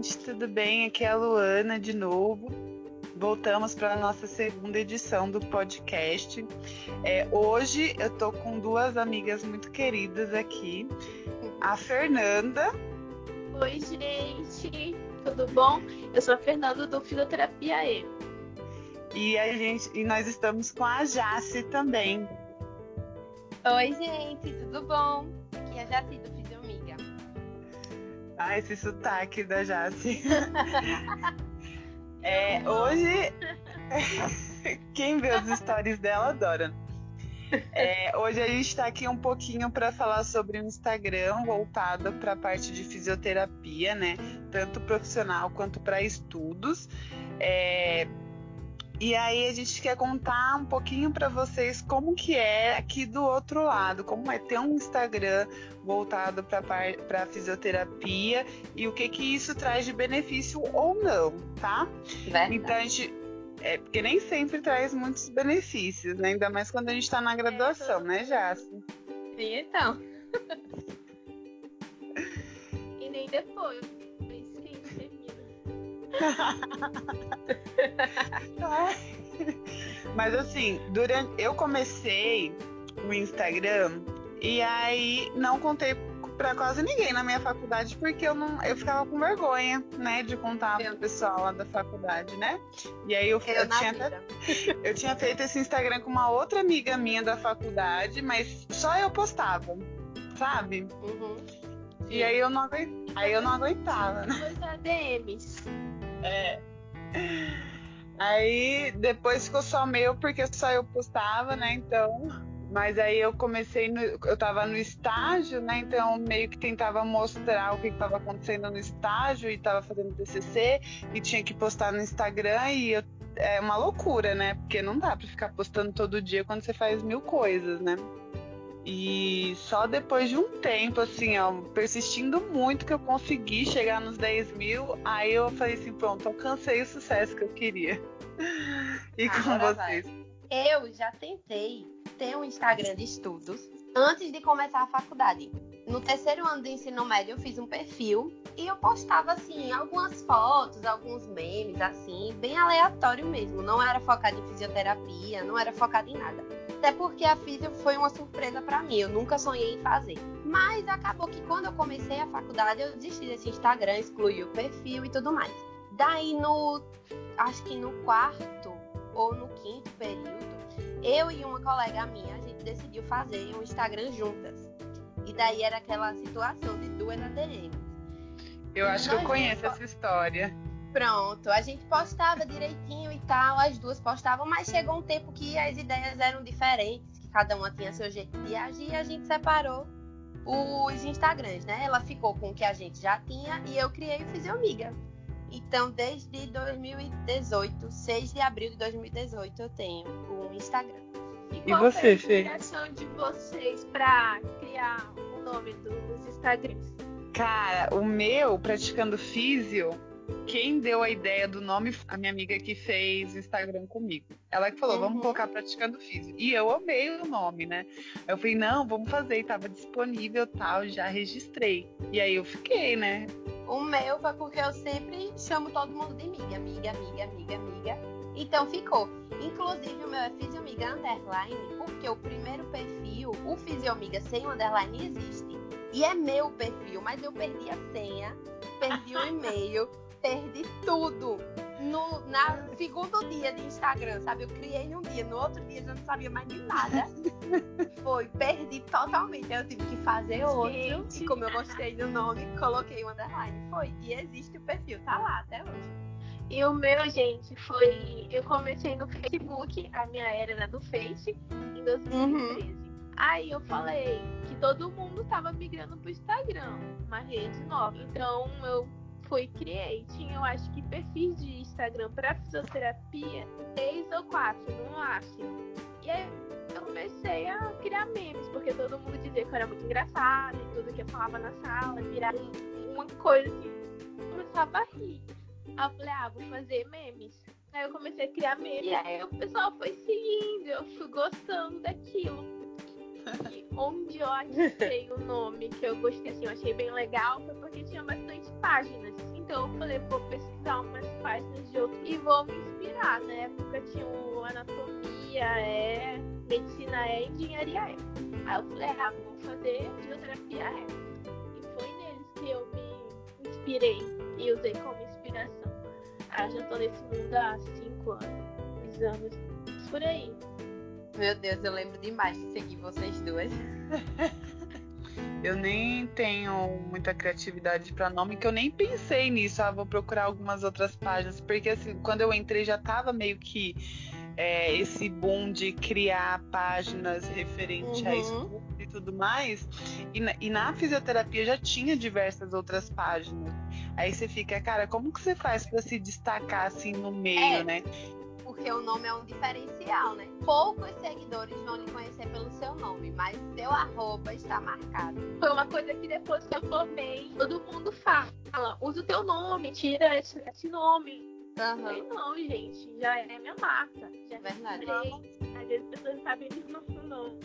gente, tudo bem? Aqui é a Luana de novo. Voltamos para a nossa segunda edição do podcast. É, hoje eu tô com duas amigas muito queridas aqui. A Fernanda. Oi, gente, tudo bom? Eu sou a Fernanda do Fisioterapia E. E, a gente, e nós estamos com a Jace também. Oi, gente, tudo bom? Aqui é a Jace do. Ah, esse sotaque da Jace. é, hoje, quem vê as stories dela adora. É, hoje a gente está aqui um pouquinho para falar sobre o Instagram voltado para a parte de fisioterapia, né? Tanto profissional quanto para estudos. É, e aí a gente quer contar um pouquinho para vocês como que é aqui do outro lado, como é ter um Instagram voltado para fisioterapia e o que que isso traz de benefício ou não, tá? Verdade. Então a gente é porque nem sempre traz muitos benefícios, né? Ainda mais quando a gente está na graduação, é, né, Jace? Sim, então. e nem depois. Mas assim, durante eu comecei o Instagram e aí não contei para quase ninguém na minha faculdade porque eu não eu ficava com vergonha, né, de contar pro pessoal lá da faculdade, né? E aí eu, eu, eu tinha eu tinha feito esse Instagram com uma outra amiga minha da faculdade, mas só eu postava, sabe? Uhum. E aí eu não aguentava, aí eu não aguentava, né? É. Aí depois ficou só meu, porque só eu postava, né? Então. Mas aí eu comecei, no, eu tava no estágio, né? Então meio que tentava mostrar o que estava acontecendo no estágio e tava fazendo TCC e tinha que postar no Instagram e eu, é uma loucura, né? Porque não dá para ficar postando todo dia quando você faz mil coisas, né? E só depois de um tempo, assim, ó, persistindo muito que eu consegui chegar nos 10 mil, aí eu falei assim, pronto, alcancei o sucesso que eu queria. E Agora com vocês? Vai. Eu já tentei ter um Instagram de estudos antes de começar a faculdade. No terceiro ano do ensino médio, eu fiz um perfil e eu postava, assim, algumas fotos, alguns memes, assim, bem aleatório mesmo. Não era focado em fisioterapia, não era focado em nada. Até porque a física foi uma surpresa para mim, eu nunca sonhei em fazer. Mas acabou que quando eu comecei a faculdade, eu desisti desse Instagram, excluí o perfil e tudo mais. Daí no, acho que no quarto ou no quinto período, eu e uma colega minha, a gente decidiu fazer um Instagram juntas. E daí era aquela situação de duas ADMs. Eu acho que eu conheço essa história. Pronto, a gente postava direitinho e tal, as duas postavam, mas chegou um tempo que as ideias eram diferentes, que cada uma tinha seu jeito de agir e a gente separou os Instagrams, né? Ela ficou com o que a gente já tinha e eu criei o Fisiomiga. Então, desde 2018, 6 de abril de 2018, eu tenho o Instagram. E, e qual você, Fê? a inspiração de vocês para criar o nome dos Instagrams? Cara, o meu, praticando físio, quem deu a ideia do nome, a minha amiga que fez Instagram comigo. Ela que falou, uhum. vamos colocar praticando físico. E eu amei o nome, né? Eu falei, não, vamos fazer. E tava disponível tal, já registrei. E aí eu fiquei, né? O meu foi porque eu sempre chamo todo mundo de amiga, amiga, amiga, amiga, amiga. Então ficou. Inclusive o meu é Fisiomiga Underline, porque o primeiro perfil, o Fisiomiga sem o underline, existe. E é meu perfil, mas eu perdi a senha, perdi o e-mail perdi tudo. No na segundo dia de Instagram, sabe? Eu criei num dia, no outro dia já não sabia mais de nada. Foi, perdi totalmente. Eu tive que fazer outro. Gente. E como eu gostei do nome, coloquei o underline. Foi. E existe o perfil, tá lá até hoje. E o meu, gente, foi. Eu comecei no Facebook, a minha era era do Face, em 2013. Uhum. Aí eu falei que todo mundo tava migrando pro Instagram, uma rede nova. Então eu fui criei. Tinha, eu acho que perfis de Instagram para fisioterapia, três ou quatro no máximo. E aí eu comecei a criar memes, porque todo mundo dizia que eu era muito engraçada e tudo que eu falava na sala virava uma coisa que eu começava a rir. Aí eu falei, ah, vou fazer memes. Aí eu comecei a criar memes. E aí o pessoal foi seguindo, eu fui gostando daquilo. E onde eu achei o nome que eu gostei, assim, eu achei bem legal, foi porque tinha bastante páginas Então eu falei, vou pesquisar umas páginas de outros e vou me inspirar. Na época tinha o anatomia, é, medicina é, engenharia é. Aí eu falei, ah, vou fazer fisioterapia é. E foi neles que eu me inspirei e usei como inspiração. Ah, já tô nesse mundo há cinco anos, anos, por aí. Meu Deus, eu lembro demais de seguir vocês duas. Eu nem tenho muita criatividade para nome, que eu nem pensei nisso. Ah, vou procurar algumas outras páginas, porque assim, quando eu entrei já tava meio que é, esse boom de criar páginas referente uhum. a estudo e tudo mais. E na, e na, fisioterapia já tinha diversas outras páginas. Aí você fica, cara, como que você faz para se destacar assim no meio, é. né? porque o nome é um diferencial, né? Poucos seguidores vão lhe arroba está marcado. Foi uma coisa que depois que eu formei, todo mundo fala, usa o teu nome, tira esse, esse nome. Uhum. Falei, não, gente, já é minha marca. Já é Verdade. Às vezes as pessoas não sabem nem o nosso nome.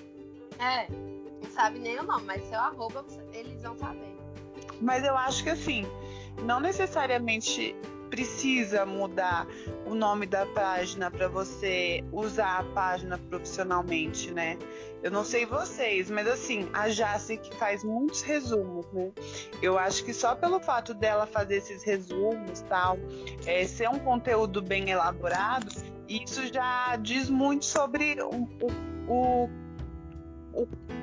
É, não sabe nem o nome, mas seu arroba eles vão saber. Mas eu acho que assim, não necessariamente precisa mudar o nome da página para você usar a página profissionalmente, né? Eu não sei vocês, mas assim, a Jace que faz muitos resumos, né? Eu acho que só pelo fato dela fazer esses resumos, tal, é, ser um conteúdo bem elaborado, isso já diz muito sobre o, o, o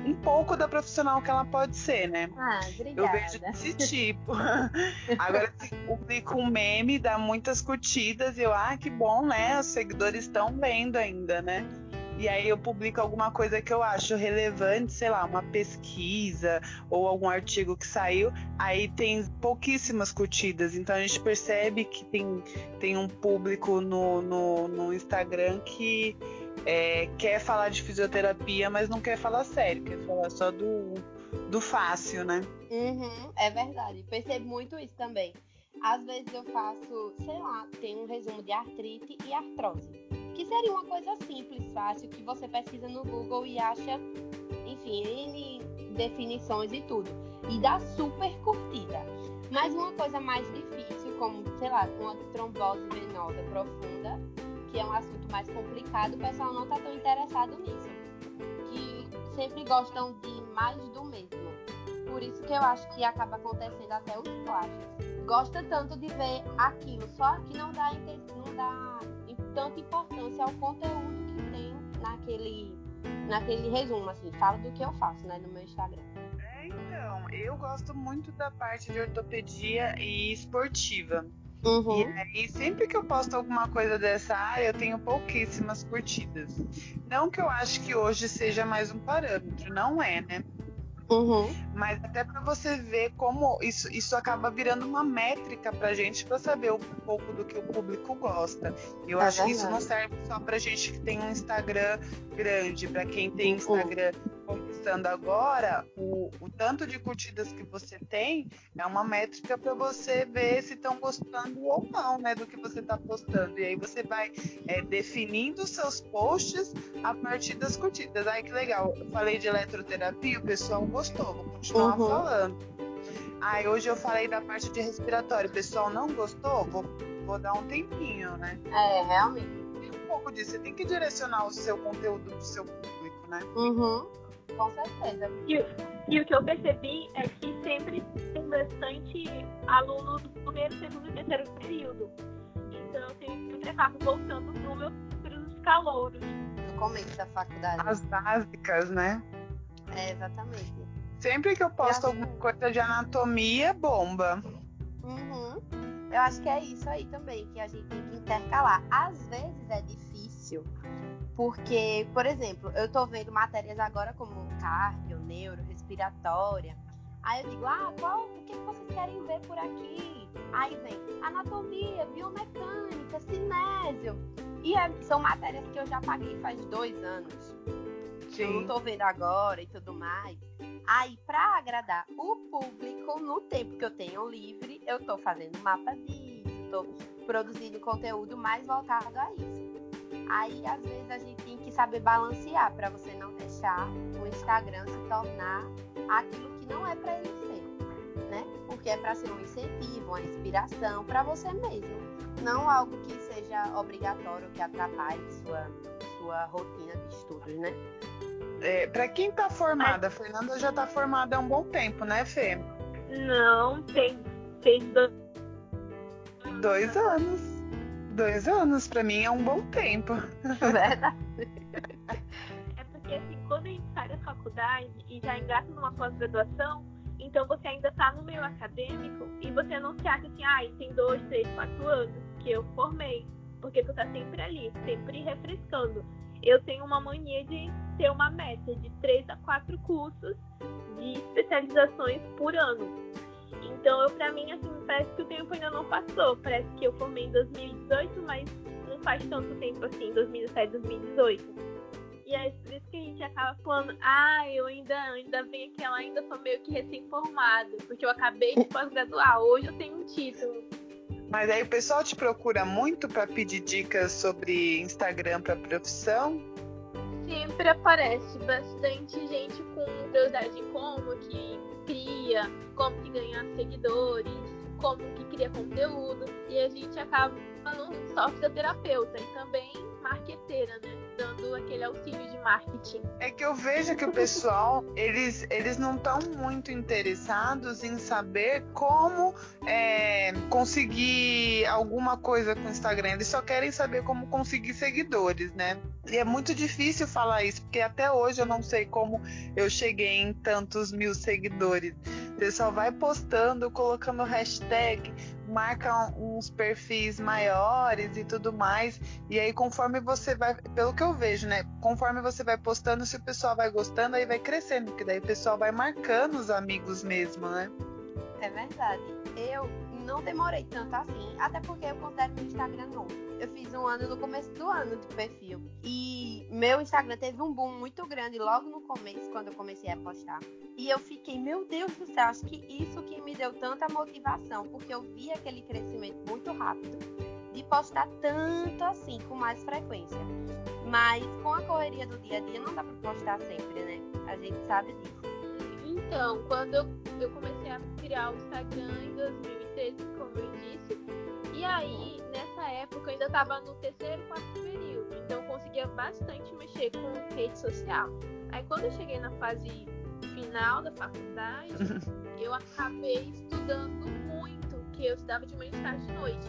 um pouco da profissional que ela pode ser, né? Ah, obrigada. Eu vejo desse tipo. Agora, se publico um meme, dá muitas curtidas, e eu, ah, que bom, né? Os seguidores estão vendo ainda, né? E aí eu publico alguma coisa que eu acho relevante, sei lá, uma pesquisa ou algum artigo que saiu, aí tem pouquíssimas curtidas. Então a gente percebe que tem, tem um público no, no, no Instagram que é, quer falar de fisioterapia, mas não quer falar sério, quer falar só do, do fácil, né? Uhum, é verdade. Percebo muito isso também. Às vezes eu faço, sei lá, tem um resumo de artrite e artrose. Que seria uma coisa simples, fácil, que você pesquisa no Google e acha, enfim, N definições e tudo. E dá super curtida. Mas uma coisa mais difícil, como, sei lá, uma trombose venosa profunda, que é um assunto mais complicado, o pessoal não está tão interessado nisso. Que sempre gostam de mais do mesmo. Por isso que eu acho que acaba acontecendo até os plágios. Gosta tanto de ver aquilo, só que não dá, não dá tanta importância ao conteúdo que tem naquele, naquele resumo, assim, fala do que eu faço, né, no meu Instagram. É, então, eu gosto muito da parte de ortopedia e esportiva. Uhum. E aí, sempre que eu posto alguma coisa dessa área, eu tenho pouquíssimas curtidas. Não que eu acho que hoje seja mais um parâmetro, não é, né? Uhum. Mas até para você ver como isso, isso acaba virando uma métrica pra gente para saber um pouco do que o público gosta. Eu é acho verdade. que isso não serve só pra gente que tem um Instagram grande, para quem tem uhum. Conquistando agora, o, o tanto de curtidas que você tem é uma métrica para você ver se estão gostando ou não, né, do que você está postando. E aí você vai é, definindo seus posts a partir das curtidas. Ai, que legal. Eu falei de eletroterapia, o pessoal gostou, vou continuar uhum. falando. Ai, hoje eu falei da parte de respiratório, o pessoal não gostou, vou, vou dar um tempinho, né? É, realmente. Tem um pouco disso, você tem que direcionar o seu conteúdo pro seu público, né? Uhum. Com certeza. E, e, o que eu percebi é que sempre tem bastante aluno do primeiro, segundo e terceiro período. Então eu sempre acabo voltando para os calouros. No começo da faculdade. As básicas, né? É, exatamente. Sempre que eu posto alguma coisa de anatomia, bomba. Uhum. Eu acho que é isso aí também, que a gente tem que intercalar. Às vezes é difícil porque, por exemplo, eu tô vendo matérias agora como cardio, neuro, respiratória. Aí eu digo, ah, qual, o que vocês querem ver por aqui? Aí vem anatomia, biomecânica, cinésio. E é, são matérias que eu já paguei faz dois anos. Sim. Eu não tô vendo agora e tudo mais. Aí, para agradar o público, no tempo que eu tenho livre, eu tô fazendo mapa disso, tô produzindo conteúdo mais voltado a isso. Aí, às vezes, a gente tem que saber balancear para você não deixar o Instagram se tornar aquilo que não é para ele ser. né? Porque é para ser um incentivo, uma inspiração para você mesmo, não algo que seja obrigatório, que atrapalhe sua, sua rotina de estudos, né? É, para quem está formada, a Fernanda já está formada há um bom tempo, né, Fê? Não, tem, tem dois, dois anos. Dois anos, para mim, é um bom tempo. Verdade. É porque, assim, quando a gente sai da faculdade e já engata numa pós-graduação, então você ainda está no meio acadêmico e você não se acha assim, ah, tem dois, três, quatro anos que eu formei. Porque tu tá sempre ali, sempre refrescando eu tenho uma mania de ter uma meta de três a quatro cursos de especializações por ano. Então, eu para mim, assim, parece que o tempo ainda não passou. Parece que eu formei em 2018, mas não faz tanto tempo assim, 2017, 2018. E é por isso que a gente acaba falando, ah, eu ainda, ainda venho aquela, ainda sou meio que recém-formado, porque eu acabei de pós-graduar, hoje eu tenho um título. Mas aí o pessoal te procura muito para pedir dicas sobre Instagram para profissão? Sempre aparece bastante gente com curiosidade de como que cria, como que ganha seguidores, como que cria conteúdo. E a gente acaba não só fisioterapeuta e também marqueteira, né? Dando aquele auxílio de marketing. É que eu vejo que o pessoal, eles, eles não estão muito interessados em saber como é, conseguir alguma coisa com o Instagram. Eles só querem saber como conseguir seguidores, né? E é muito difícil falar isso, porque até hoje eu não sei como eu cheguei em tantos mil seguidores. Você só vai postando, colocando hashtag, marca uns perfis maiores e tudo mais. E aí, conforme você vai, pelo que eu vejo, né? Conforme você vai postando, se o pessoal vai gostando, aí vai crescendo, porque daí o pessoal vai marcando os amigos mesmo, né? É verdade. Eu não demorei tanto assim, até porque eu considero meu Instagram novo. Eu fiz um ano no começo do ano de perfil. E meu Instagram teve um boom muito grande logo no começo, quando eu comecei a postar. E eu fiquei, meu Deus do céu, acho que isso que me deu tanta motivação, porque eu vi aquele crescimento muito rápido de postar tanto assim, com mais frequência. Mas com a correria do dia a dia não dá pra postar sempre, né? A gente sabe disso. Então, quando eu, eu comecei a criar o Instagram em 2013, como eu disse, e aí, nessa época, eu ainda estava no terceiro, quarto período, então eu conseguia bastante mexer com rede social. Aí, quando eu cheguei na fase final da faculdade, eu acabei estudando muito, que eu estudava de manhã, tarde de noite,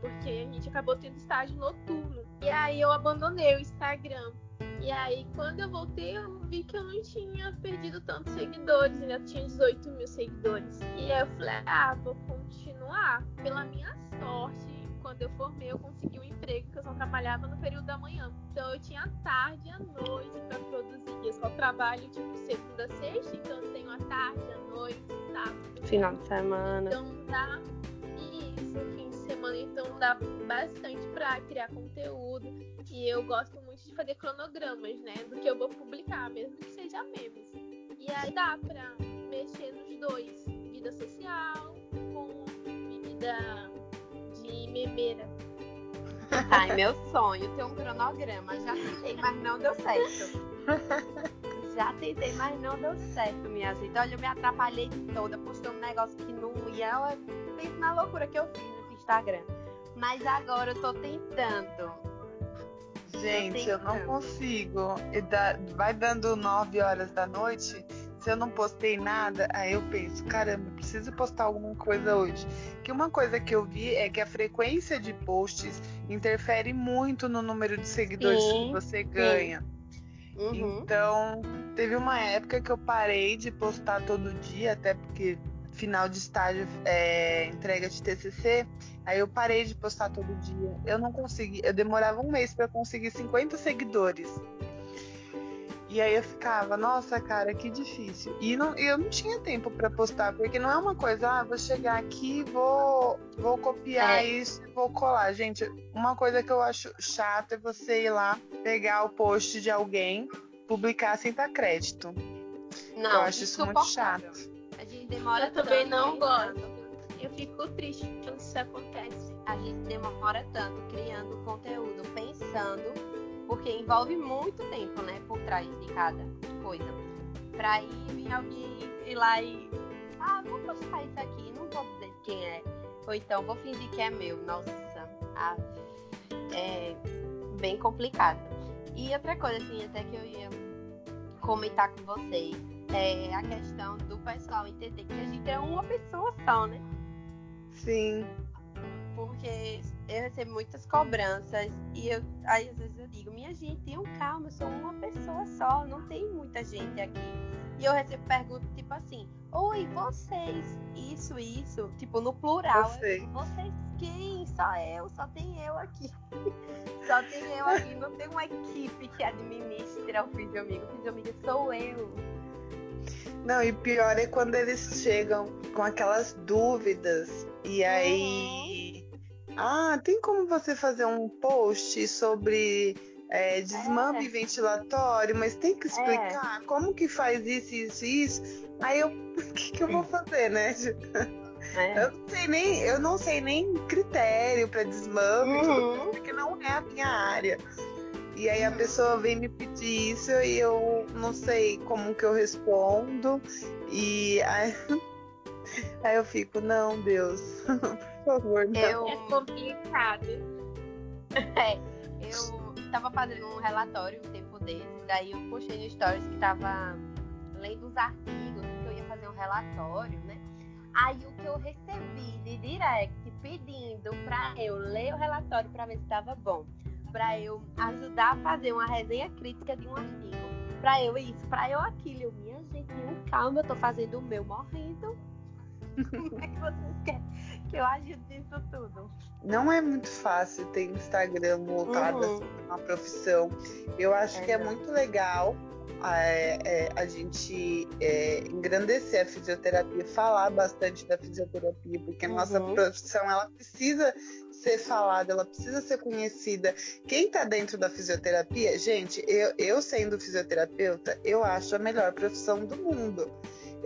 porque a gente acabou tendo estágio noturno. E aí, eu abandonei o Instagram e aí, quando eu voltei, eu vi que eu não tinha perdido tantos seguidores, ainda tinha 18 mil seguidores. E aí eu falei, ah, vou continuar. Pela minha sorte, quando eu formei, eu consegui um emprego que eu só trabalhava no período da manhã. Então eu tinha a tarde e a noite para produzir. Eu só trabalho tipo segunda a sexta, então eu tenho a tarde, a noite, sábado. Final de semana. Então dá isso, fim de semana, então dá bastante para criar conteúdo. E eu gosto muito de fazer cronogramas, né? Do que eu vou publicar, mesmo que seja memes. E aí dá pra mexer nos dois. Vida social com vida de memeira. Ai, meu sonho ter um cronograma. Já tentei, mas não deu certo. Já tentei, mas não deu certo, minha gente. Olha, eu me atrapalhei toda, postei um negócio que não ia. Penso na loucura que eu fiz no Instagram. Mas agora eu tô tentando. Gente, eu não consigo. Vai dando 9 horas da noite. Se eu não postei nada, aí eu penso, caramba, preciso postar alguma coisa hoje. Que uma coisa que eu vi é que a frequência de posts interfere muito no número de seguidores sim, que você ganha. Uhum. Então, teve uma época que eu parei de postar todo dia, até porque final de estágio, é, entrega de TCC, aí eu parei de postar todo dia. Eu não consegui, eu demorava um mês para conseguir 50 seguidores. E aí eu ficava, nossa, cara, que difícil. E não, eu não tinha tempo para postar, porque não é uma coisa, ah, vou chegar aqui, vou, vou copiar é. isso, vou colar. Gente, uma coisa que eu acho chata é você ir lá, pegar o post de alguém, publicar sem dar crédito. Não, eu acho isso muito chato. A gente demora Eu também não gosto. Eu fico triste isso acontece. A gente demora tanto criando conteúdo, pensando, porque envolve muito tempo, né, por trás de cada coisa. Pra ir alguém ir lá e ah, vou postar isso aqui, não vou dizer quem é. Ou então vou fingir que é meu. Nossa, ah, é bem complicado. E outra coisa, assim, até que eu ia comentar com vocês, é a questão do pessoal entender que a gente é uma pessoa só, né? Sim. Porque eu recebo muitas cobranças e eu, aí às vezes eu digo, minha gente, tenham calma, eu sou uma pessoa só, não tem muita gente aqui. E eu recebo perguntas tipo assim, oi, vocês, isso, isso, tipo no plural. Você. Eu, vocês quem? Só eu, só tem eu aqui. só tem eu aqui, não tem uma equipe que administra o Filho Amigo. O Filho Amigo sou eu. Não, e pior é quando eles chegam com aquelas dúvidas e aí. Uhum. Ah, tem como você fazer um post sobre é, desmame é. ventilatório, mas tem que explicar é. como que faz isso, isso, isso. Aí eu, o que, que eu vou fazer, né? É. Eu não sei nem, eu não sei nem critério para desmame, uhum. porque não é a minha área. E aí a pessoa vem me pedir isso e eu não sei como que eu respondo. E aí, aí eu fico, não, Deus, por favor, não. Eu... É complicado. É, eu tava fazendo um relatório um tempo desse, daí eu postei no Stories que tava lendo os artigos, que eu ia fazer um relatório, né? Aí o que eu recebi de direct pedindo pra eu ler o relatório pra ver se tava bom para eu ajudar a fazer uma resenha crítica de um artigo. Para eu isso, para eu aquilo. Eu, minha gente, calma, eu tô fazendo o meu morrendo. Como é que vocês querem que eu ajude nisso tudo? Não é muito fácil ter Instagram voltado uhum. assim, uma profissão. Eu acho é. que é muito legal é, é, a gente é, engrandecer a fisioterapia, falar bastante da fisioterapia, porque a nossa uhum. profissão ela precisa ser falada, ela precisa ser conhecida. Quem está dentro da fisioterapia, gente, eu, eu sendo fisioterapeuta, eu acho a melhor profissão do mundo.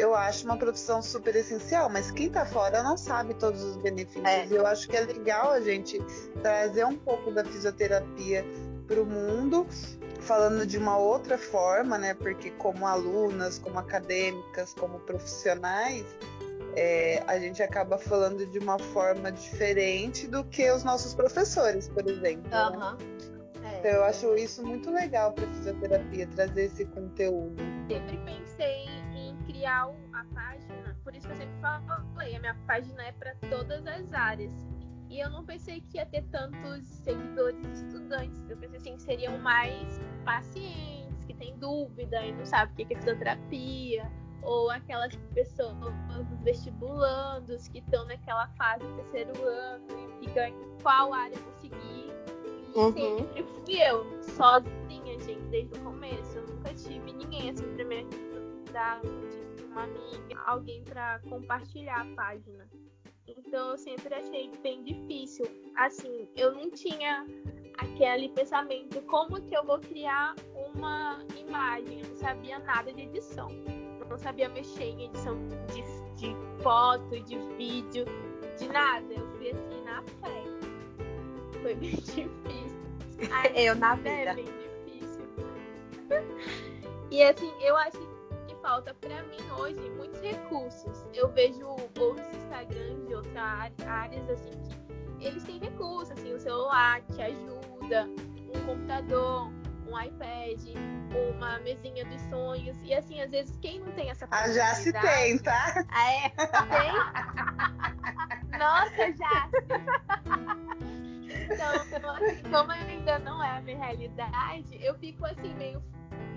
Eu acho uma profissão super essencial, mas quem está fora não sabe todos os benefícios. É. Eu acho que é legal a gente trazer um pouco da fisioterapia para o mundo, falando de uma outra forma, né? Porque como alunas, como acadêmicas, como profissionais, é, a gente acaba falando de uma forma diferente do que os nossos professores, por exemplo. Uhum. Né? É. Então eu acho isso muito legal para fisioterapia, trazer esse conteúdo. Sempre pensei criar a página, por isso que eu sempre falei, a minha página é para todas as áreas. E eu não pensei que ia ter tantos seguidores estudantes. Eu pensei assim, que seriam mais pacientes, que têm dúvida e não sabem o que é fisioterapia ou aquelas pessoas vestibulandos que estão naquela fase do terceiro ano e ficam em qual área vou seguir. E uhum. sempre fui eu, sozinha, gente, desde o começo. Eu nunca tive ninguém assim pra me ajudar, tive uma amiga, alguém para compartilhar a página. Então eu sempre achei bem difícil. Assim, eu não tinha aquele pensamento como que eu vou criar uma imagem, eu não sabia nada de edição não sabia mexer em edição de, de foto, de vídeo, de nada. Eu fui assim na fé. Foi bem difícil. Ai, eu na vida. É bem difícil. e assim, eu acho falta para mim hoje muitos recursos. Eu vejo outros Instagrams de outras áreas assim que eles têm recursos, assim, o celular te ajuda, um computador, um iPad, uma mesinha dos sonhos. E assim, às vezes, quem não tem essa Ah, já se tem, tá? Ah, é? Tem? Nossa, já! então, assim, como ainda não é a minha realidade, eu fico assim, meio.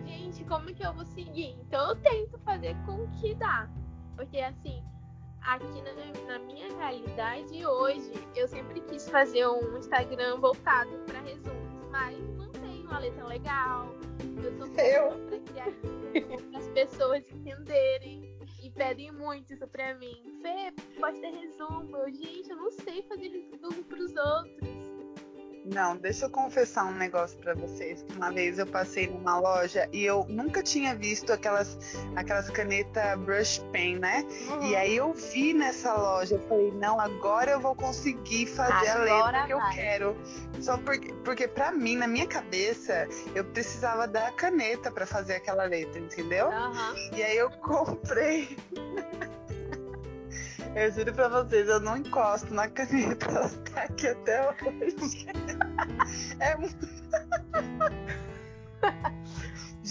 Gente, como que eu vou seguir? Então eu tento fazer com que dá. Porque assim, aqui na, na, minha realidade hoje, eu sempre quis fazer um Instagram voltado para resumos, mas uma letra legal. Eu sou pra criar para as pessoas entenderem e pedem muito isso pra mim. Fê, pode ter resumo. Eu, gente, eu não sei fazer resumo pros outros. Não, deixa eu confessar um negócio para vocês. Uma vez eu passei numa loja e eu nunca tinha visto aquelas, aquelas canetas brush pen, né? Uhum. E aí eu vi nessa loja, eu falei, não, agora eu vou conseguir fazer agora a letra que vai. eu quero. Só porque, porque para mim, na minha cabeça, eu precisava da caneta para fazer aquela letra, entendeu? Uhum. E aí eu comprei Eu juro pra vocês, eu não encosto na caneta, ela tá aqui até hoje. É muito.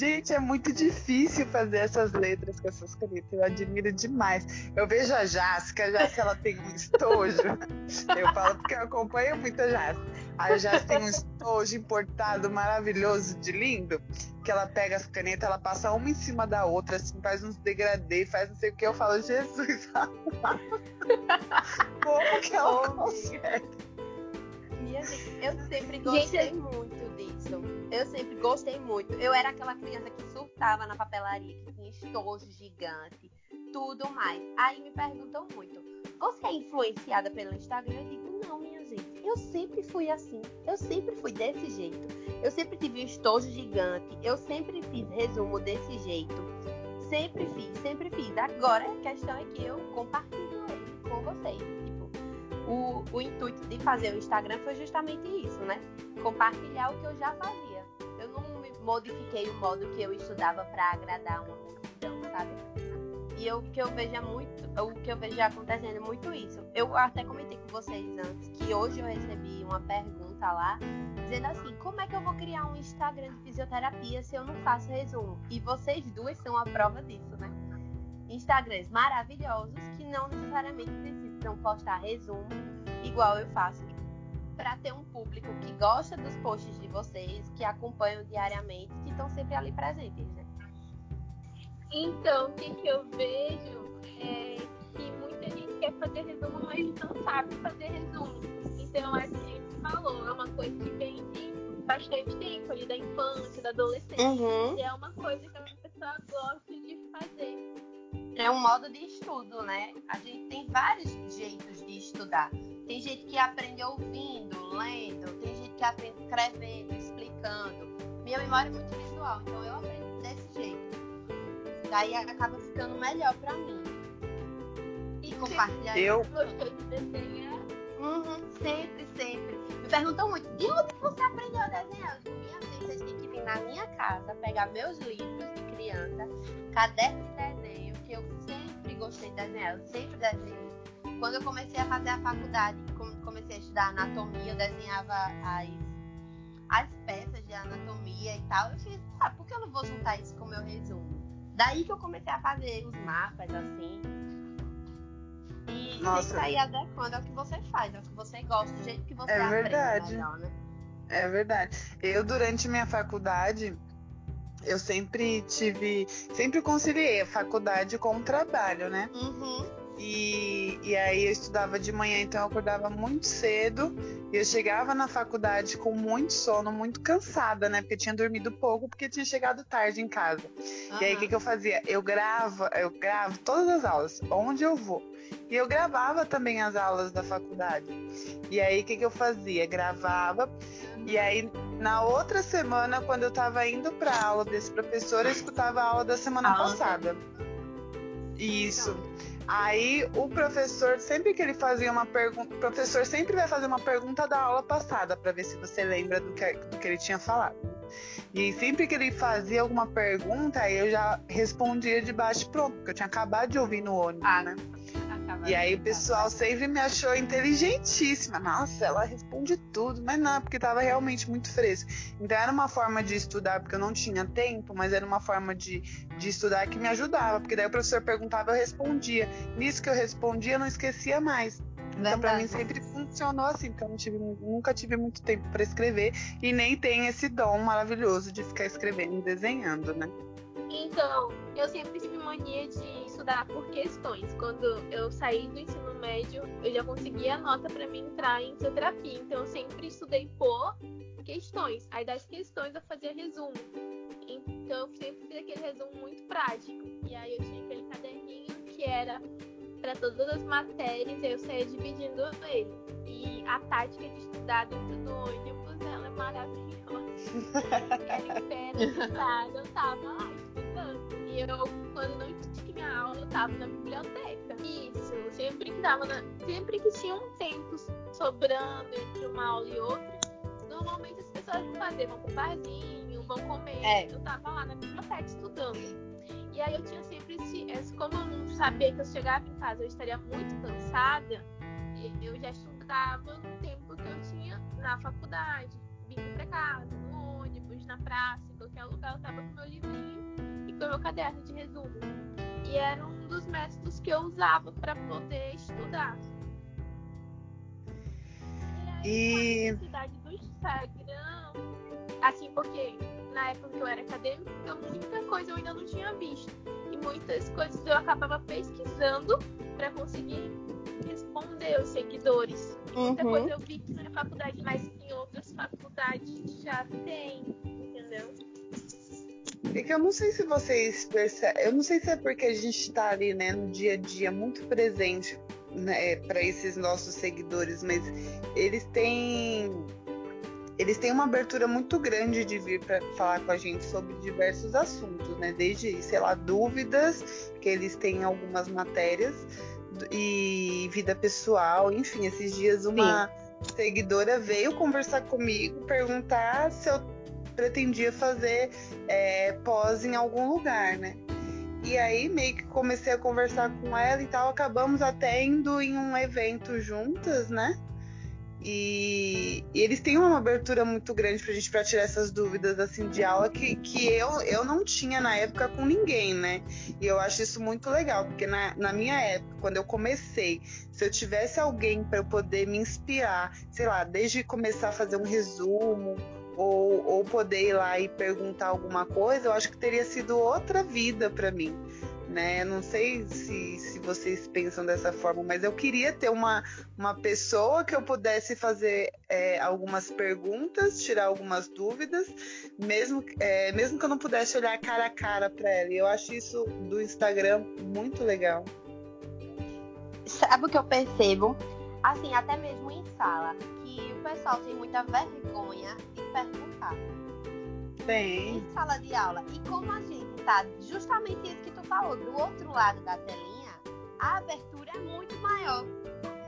Gente, é muito difícil fazer essas letras com essas canetas. Eu admiro demais. Eu vejo a Jasca, a Jasca ela tem um estojo. Eu falo porque eu acompanho muito a Jasca. A Jasca tem um estojo importado maravilhoso de lindo. Que ela pega as canetas, ela passa uma em cima da outra, assim, faz uns degradê, faz não sei o que. Eu falo, Jesus, como que ela consegue? eu sempre gostei Gente, muito disso. Eu sempre gostei muito. Eu era aquela criança que surtava na papelaria, que tinha estojo gigante, tudo mais. Aí me perguntam muito: você é influenciada pelo Instagram? Eu digo: não, minha gente. Eu sempre fui assim. Eu sempre fui desse jeito. Eu sempre tive um estojo gigante. Eu sempre fiz resumo desse jeito. Sempre fiz, sempre fiz. Agora a questão é que eu compartilho ele com vocês o, o intuito de fazer o Instagram foi justamente isso, né? Compartilhar o que eu já fazia. Eu modifiquei o modo que eu estudava para agradar uma multidão, sabe? E o que eu vejo é muito, o que eu vejo acontecendo é muito isso. Eu até comentei com vocês antes que hoje eu recebi uma pergunta lá dizendo assim: como é que eu vou criar um Instagram de fisioterapia se eu não faço resumo? E vocês duas são a prova disso, né? Instagrams maravilhosos que não necessariamente precisam postar resumo igual eu faço para ter um público que gosta dos posts de vocês, que acompanham diariamente, que estão sempre ali presentes, né? Então, o que, que eu vejo é que muita gente quer fazer resumo, mas não sabe fazer resumo. Então, a gente falou, é uma coisa que vem de bastante tempo ali da infância, da adolescência. Uhum. E é uma coisa que a pessoa gosta de fazer é um modo de estudo, né? A gente tem vários jeitos de estudar. Tem gente que aprende ouvindo, lendo, tem gente que aprende escrevendo, explicando. Minha memória é muito visual, então eu aprendo desse jeito. Daí acaba ficando melhor para mim. E compartilhar. Eu Uhum, sempre, sempre. Me perguntam muito, de onde você aprendeu a desenhar? Minha filha, vocês têm que vir na minha casa, pegar meus livros de criança, caderno de desenho eu sempre gostei de desenhar, eu sempre desenhei. Quando eu comecei a fazer a faculdade, comecei a estudar anatomia, eu desenhava as, as peças de anatomia e tal. Eu fiz, ah, por que eu não vou juntar isso com o meu resumo? Daí que eu comecei a fazer os mapas assim. E Nossa. tem que adequando ao que você faz, ao que você gosta, do jeito que você é aprende verdade. melhor, né? É verdade. Eu, durante minha faculdade, eu sempre tive, sempre conciliei a faculdade com o trabalho, né? Uhum. E, e aí eu estudava de manhã, então eu acordava muito cedo e eu chegava na faculdade com muito sono, muito cansada, né? Porque tinha dormido pouco, porque tinha chegado tarde em casa. Uhum. E aí o que, que eu fazia? Eu gravo, eu gravo todas as aulas, onde eu vou. E eu gravava também as aulas da faculdade. E aí o que, que eu fazia? Gravava e aí, na outra semana, quando eu tava indo pra aula desse professor, eu escutava a aula da semana passada. Isso. Aí o professor, sempre que ele fazia uma pergunta, o professor sempre vai fazer uma pergunta da aula passada para ver se você lembra do que, do que ele tinha falado. E sempre que ele fazia alguma pergunta, aí eu já respondia de baixo pronto, porque eu tinha acabado de ouvir no ônibus, ah, né? E aí o pessoal sempre me achou inteligentíssima. Nossa, ela responde tudo. Mas não, porque estava realmente muito fresco. Então era uma forma de estudar, porque eu não tinha tempo, mas era uma forma de, de estudar que me ajudava. Porque daí o professor perguntava, eu respondia. Nisso que eu respondia, eu não esquecia mais. Então, para mim sempre funcionou assim, porque eu tive, nunca tive muito tempo para escrever e nem tenho esse dom maravilhoso de ficar escrevendo e desenhando, né? Então, eu sempre tive mania de estudar por questões. Quando eu saí do ensino médio, eu já conseguia a nota para mim entrar em fisioterapia. Então, eu sempre estudei por questões. Aí, das questões, eu fazia resumo. Então, eu sempre fiz aquele resumo muito prático. E aí, eu tinha aquele caderninho que era para todas as matérias, eu saía dividindo ele. E a tática de estudar dentro do ônibus, ela é maravilhosa. Era em pé, eu tava lá estudando. E eu, quando não tinha aula, eu tava na biblioteca. Isso, sempre que dava, na... sempre que tinha um tempo sobrando entre uma aula e outra, normalmente as pessoas vão fazer, vão pro barzinho, vão comer. É. Eu tava lá na biblioteca estudando. E aí eu tinha sempre esse. Como eu não sabia que eu chegava em casa eu estaria muito cansada, eu já estudava no tempo que eu tinha na faculdade, vindo pra casa, no ônibus, na praça, em qualquer lugar, eu tava com meu livrinho e com meu caderno de resumo. E era um dos métodos que eu usava para poder estudar. E, a necessidade do Instagram, assim, porque na época que eu era acadêmica, muita coisa eu ainda não tinha visto. E muitas coisas eu acabava pesquisando para conseguir responder os seguidores. Uhum. Muita coisa eu vi na faculdade, mas em outras faculdades já tem, entendeu? É que eu não sei se vocês percebem, eu não sei se é porque a gente está ali, né, no dia a dia muito presente né, para esses nossos seguidores, mas eles têm eles têm uma abertura muito grande de vir para falar com a gente sobre diversos assuntos, né? Desde, sei lá, dúvidas, que eles têm algumas matérias, e vida pessoal, enfim, esses dias uma Sim. seguidora veio conversar comigo, perguntar se eu pretendia fazer é, pós em algum lugar, né? E aí meio que comecei a conversar com ela e tal, acabamos até indo em um evento juntas, né? E, e, eles têm uma abertura muito grande pra gente pra tirar essas dúvidas assim de aula que, que eu, eu não tinha na época com ninguém, né? E eu acho isso muito legal, porque na, na minha época, quando eu comecei, se eu tivesse alguém para eu poder me inspirar, sei lá, desde começar a fazer um resumo ou, ou poder ir lá e perguntar alguma coisa, eu acho que teria sido outra vida para mim né? Não sei se, se vocês pensam dessa forma, mas eu queria ter uma, uma pessoa que eu pudesse fazer é, algumas perguntas, tirar algumas dúvidas, mesmo, é, mesmo que eu não pudesse olhar cara a cara para ela. E eu acho isso do Instagram muito legal. Sabe o que eu percebo? Assim, até mesmo em sala, que o pessoal tem muita vergonha de perguntar. Tem. Em sala de aula. E como a gente tá justamente isso que tu falou, do outro lado da telinha, a abertura é muito maior.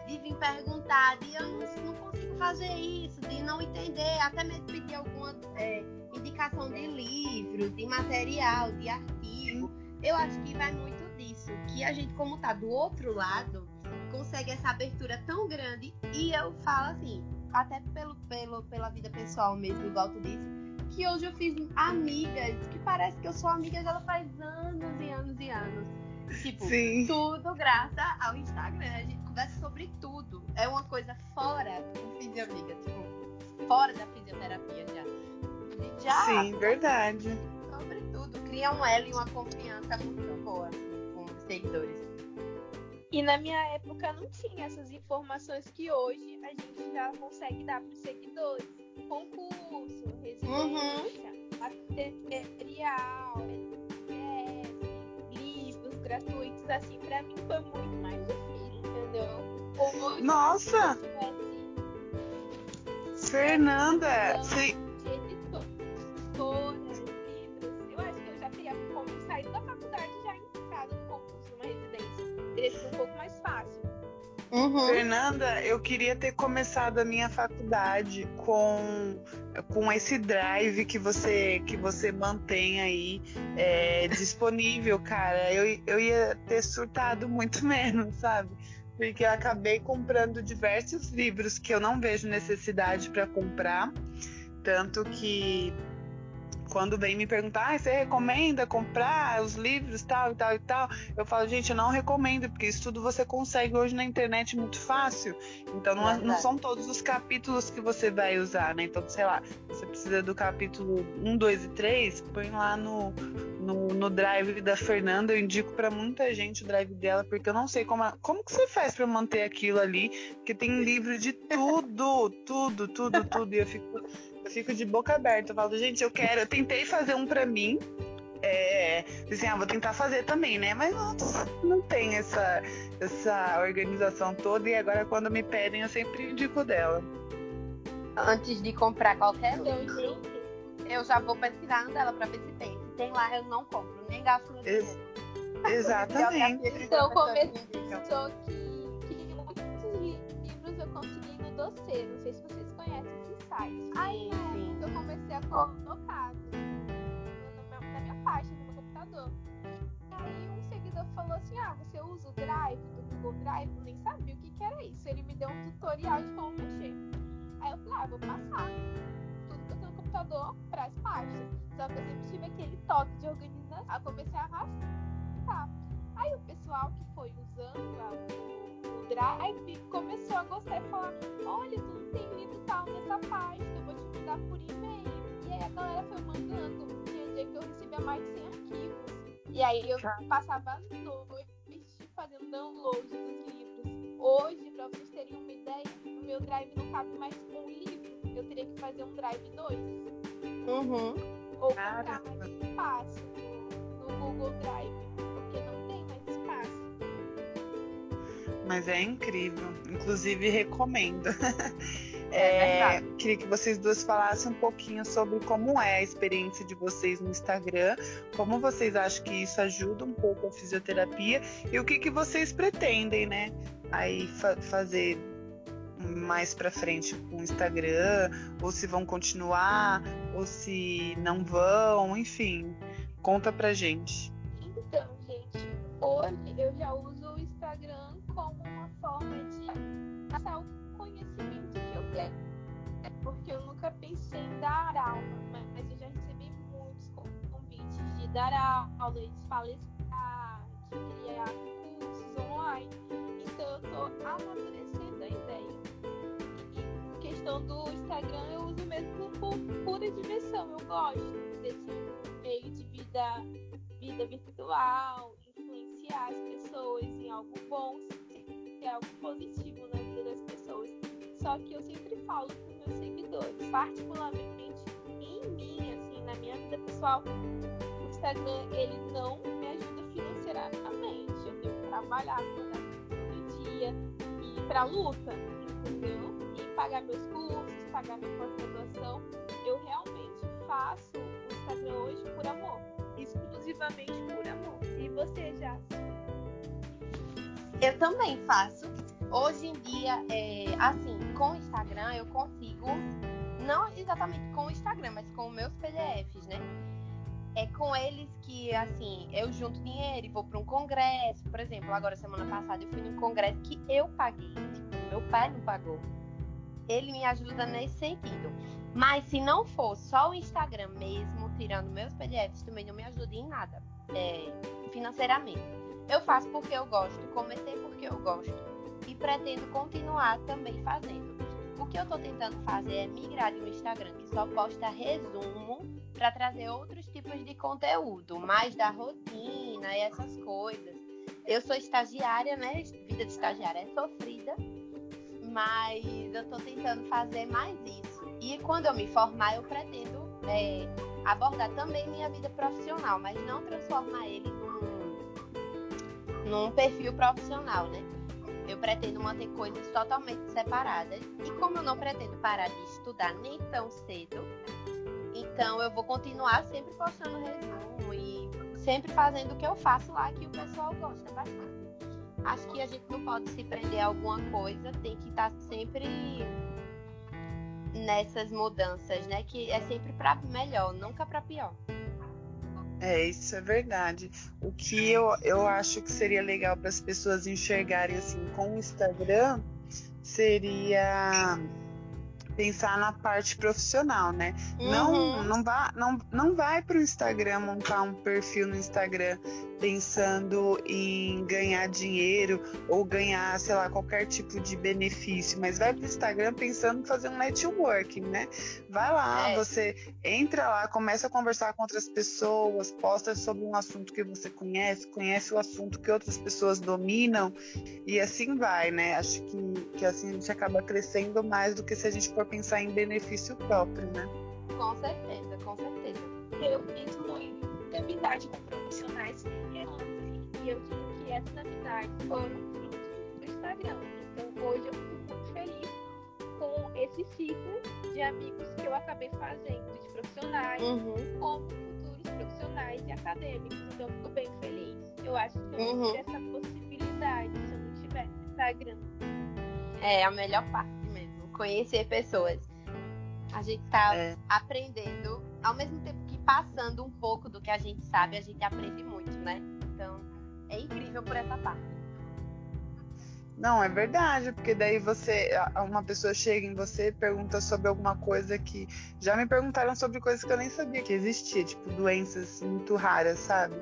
De vir perguntar, de eu não, não consigo fazer isso, de não entender, até mesmo pedir alguma é, indicação de livro, de material, de artigo. Eu acho que vai muito disso, que a gente, como tá do outro lado, consegue essa abertura tão grande. E eu falo assim, até pelo, pelo, pela vida pessoal mesmo, igual tu disse, que hoje eu fiz amigas, que parece que eu sou amiga dela faz anos e anos e anos. Tipo, Sim. tudo graças ao Instagram. A gente conversa sobre tudo. É uma coisa fora do fisioamiga, tipo, fora da fisioterapia já. já Sim, verdade. Sobre tudo. Cria um elo e uma confiança muito boa com os seguidores. E na minha época não tinha essas informações que hoje a gente já consegue dar para os seguidores. Concurso, residência, uhum. material, livros gratuitos, assim, para mim foi muito mais difícil, entendeu? Hoje, Nossa! Fernanda, sim. um pouco mais fácil. Uhum. Fernanda, eu queria ter começado a minha faculdade com, com esse drive que você que você mantém aí é, disponível, cara. Eu, eu ia ter surtado muito menos, sabe? Porque eu acabei comprando diversos livros que eu não vejo necessidade para comprar, tanto que quando vem me perguntar, ah, você recomenda comprar os livros tal e tal e tal, eu falo, gente, eu não recomendo, porque isso tudo você consegue hoje na internet muito fácil. Então não, é, não são todos os capítulos que você vai usar, né? Então, sei lá, você precisa do capítulo 1, 2 e 3, põe lá no, no, no drive da Fernanda, eu indico para muita gente o drive dela, porque eu não sei como, como que você faz para manter aquilo ali, porque tem livro de tudo, tudo, tudo, tudo, e eu fico eu fico de boca aberta. Eu falo, gente, eu quero. Eu tentei fazer um pra mim. É, assim, ah, vou tentar fazer também, né? Mas não, não tem essa, essa organização toda. E agora, quando me pedem, eu sempre indico dela. Antes de comprar qualquer livro, eu já vou pesquisar no dela pra ver se tem. Se tem lá, eu não compro, nem gasto no dinheiro. Exatamente. então, começou que, que muitos livros eu consegui no dossiê. Não sei se vocês site. Aí sim, eu comecei a colocar na minha página, no meu computador. uso o Drive do Google Drive, eu nem sabia o que, que era isso. Ele me deu um tutorial de como mexer. Aí eu falei, ah, vou passar tudo que eu tenho no computador para as pastas. Só que eu sempre tive aquele toque de organização. Aí eu comecei a arrastar. Aí o pessoal que foi usando a, Drive começou a gostar e falar, olha, tu não tem livro tal nessa pasta, eu vou te mandar por e-mail. E aí a galera foi mandando. Tinha dia que eu recebia mais de 100 arquivos. E aí eu passava noite fazendo download dos livros. Hoje, para vocês terem uma ideia, no meu drive não cabe mais um livro. Eu teria que fazer um drive 2. Uhum. Ou comprar mais espaço no Google Drive, Mas é incrível. Inclusive, recomendo. É, é queria que vocês duas falassem um pouquinho sobre como é a experiência de vocês no Instagram, como vocês acham que isso ajuda um pouco a fisioterapia e o que, que vocês pretendem, né? Aí fa fazer mais para frente com o Instagram, ou se vão continuar, ou se não vão, enfim, conta pra gente. Então, gente, hoje eu já uso o Instagram como uma forma de passar o é porque eu nunca pensei em dar aula, mas eu já recebi muitos convites de dar aula, de palestrar, de criar cursos online. Então eu tô amadurecendo a ideia. E questão do Instagram eu uso mesmo por pura diversão. Eu gosto desse meio de vida, vida virtual, influenciar as pessoas em algo bom, ser algo positivo na vida das pessoas. Só que eu sempre falo para meus seguidores, particularmente em mim, assim, na minha vida pessoal, o Instagram ele não me ajuda financeiramente. Eu tenho que trabalhar todo dia e ir pra luta, entendeu? E pagar meus cursos, pagar minha pós-graduação. Eu realmente faço o Instagram hoje por amor, exclusivamente por amor. E você já? Eu também faço Hoje em dia, é, assim, com o Instagram eu consigo, não exatamente com o Instagram, mas com meus PDFs, né? É com eles que, assim, eu junto dinheiro e vou para um congresso. Por exemplo, agora semana passada eu fui num congresso que eu paguei. Tipo, meu pai não pagou. Ele me ajuda nesse sentido. Mas se não for só o Instagram mesmo, tirando meus PDFs, também não me ajuda em nada é, financeiramente. Eu faço porque eu gosto, comecei porque eu gosto e pretendo continuar também fazendo. O que eu estou tentando fazer é migrar de um Instagram que só posta resumo para trazer outros tipos de conteúdo, mais da rotina e essas coisas. Eu sou estagiária, né? Vida de estagiária é sofrida, mas eu estou tentando fazer mais isso. E quando eu me formar, eu pretendo é, abordar também minha vida profissional, mas não transformar ele num, num perfil profissional, né? Eu pretendo manter coisas totalmente separadas. E como eu não pretendo parar de estudar nem tão cedo, então eu vou continuar sempre postando resumo e sempre fazendo o que eu faço lá que o pessoal gosta bastante. Acho que a gente não pode se prender a alguma coisa, tem que estar sempre nessas mudanças, né? Que é sempre para melhor, nunca para pior. É, isso é verdade. O que eu, eu acho que seria legal para as pessoas enxergarem assim com o Instagram seria pensar na parte profissional, né? Uhum. Não, não, vá, não, não vai para o Instagram montar um perfil no Instagram pensando em ganhar dinheiro ou ganhar, sei lá, qualquer tipo de benefício, mas vai para o Instagram pensando em fazer um networking, né? Vai lá, é. você entra lá, começa a conversar com outras pessoas, posta sobre um assunto que você conhece, conhece o assunto que outras pessoas dominam e assim vai, né? Acho que, que assim a gente acaba crescendo mais do que se a gente for pensar em benefício próprio, né? Com certeza, com certeza. Eu penso em amizade com profissionais e eu digo que essas amizades foram frutos do Instagram. Então hoje eu fico muito feliz com esse ciclo de amigos que eu acabei fazendo, de profissionais, uhum. como futuros profissionais e acadêmicos. Então eu fico bem feliz. Eu acho que eu uhum. essa possibilidade se eu não tivesse Instagram. É a melhor parte conhecer pessoas. A gente tá é. aprendendo, ao mesmo tempo que passando um pouco do que a gente sabe, a gente aprende muito, né? Então, é incrível por essa parte. Não, é verdade, porque daí você, uma pessoa chega em você e pergunta sobre alguma coisa que já me perguntaram sobre coisas que eu nem sabia que existia, tipo doenças muito raras, sabe?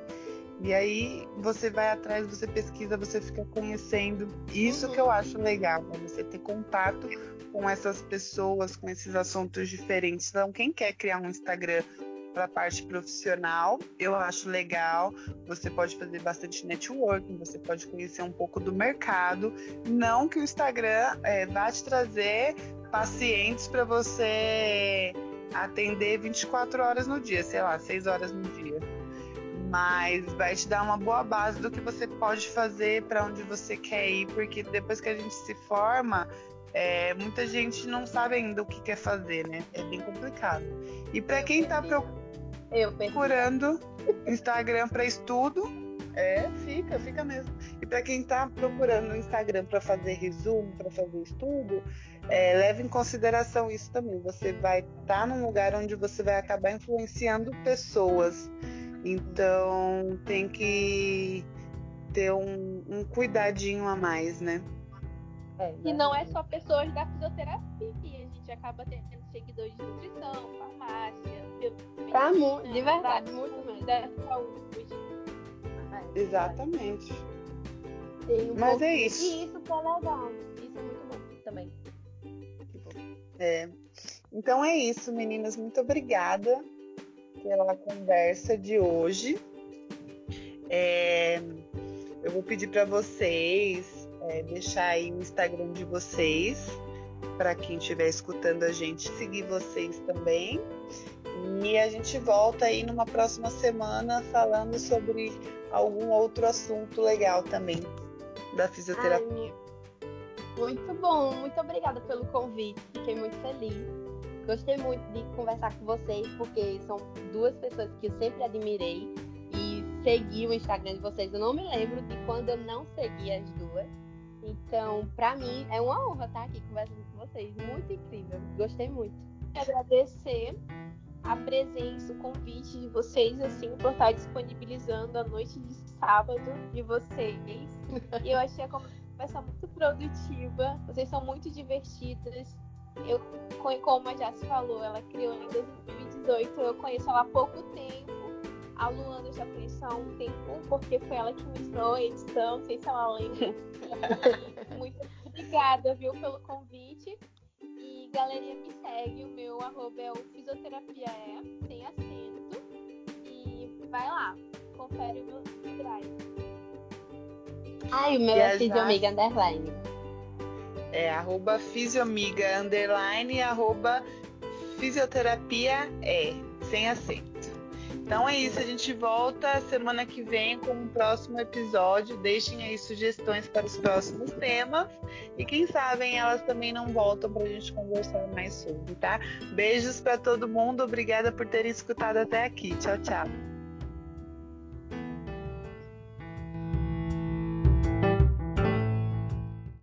E aí você vai atrás, você pesquisa, você fica conhecendo. Isso que eu acho legal, né? você ter contato com essas pessoas, com esses assuntos diferentes. Então, quem quer criar um Instagram para a parte profissional, eu acho legal. Você pode fazer bastante networking, você pode conhecer um pouco do mercado. Não que o Instagram é, vá te trazer pacientes para você atender 24 horas no dia, sei lá, 6 horas no dia. Mas vai te dar uma boa base do que você pode fazer, para onde você quer ir, porque depois que a gente se forma, é, muita gente não sabe ainda o que quer fazer, né? É bem complicado. E para quem está procurando Instagram para estudo. É, fica, fica mesmo. E para quem está procurando o Instagram para fazer resumo, para fazer estudo, é, leve em consideração isso também. Você vai estar tá num lugar onde você vai acabar influenciando pessoas. Então tem que ter um, um cuidadinho a mais, né? É, e não é só pessoas da fisioterapia, a gente acaba tendo seguidores de nutrição, farmácia, Pra mu de verdade, muito mesmo. Da saúde. Exatamente. Um Mas é isso. E isso que é legal. Isso é muito bom também. É. Então é isso, meninas. Muito obrigada pela conversa de hoje. É, eu vou pedir para vocês é, deixar aí o Instagram de vocês para quem estiver escutando a gente seguir vocês também. E a gente volta aí numa próxima semana falando sobre algum outro assunto legal também da fisioterapia. Ai, muito bom, muito obrigada pelo convite. Fiquei muito feliz. Gostei muito de conversar com vocês, porque são duas pessoas que eu sempre admirei e segui o Instagram de vocês. Eu não me lembro de quando eu não segui as duas. Então, para mim, é uma honra estar aqui conversando com vocês. Muito incrível. Gostei muito. Agradecer a presença, o convite de vocês, assim, por estar disponibilizando a noite de sábado de vocês. Eu achei a conversa muito produtiva. Vocês são muito divertidas. Eu, como a Jess falou, ela criou em 2018. Eu conheço ela há pouco tempo. A Luana eu já conheço há um tempo, porque foi ela que me ensinou a edição. Não sei se ela lembra. muito obrigada, viu, pelo convite galerinha me segue, o meu arroba é o fisioterapia é, sem acento. E vai lá, confere o meu drive. Ai, o meu e é fisioamiga underline. É arroba fisioamiga underline arroba fisioterapia é, sem acento. Então é isso, a gente volta semana que vem com um próximo episódio. Deixem aí sugestões para os próximos temas. E quem sabe elas também não voltam para a gente conversar mais sobre, tá? Beijos para todo mundo. Obrigada por terem escutado até aqui. Tchau, tchau.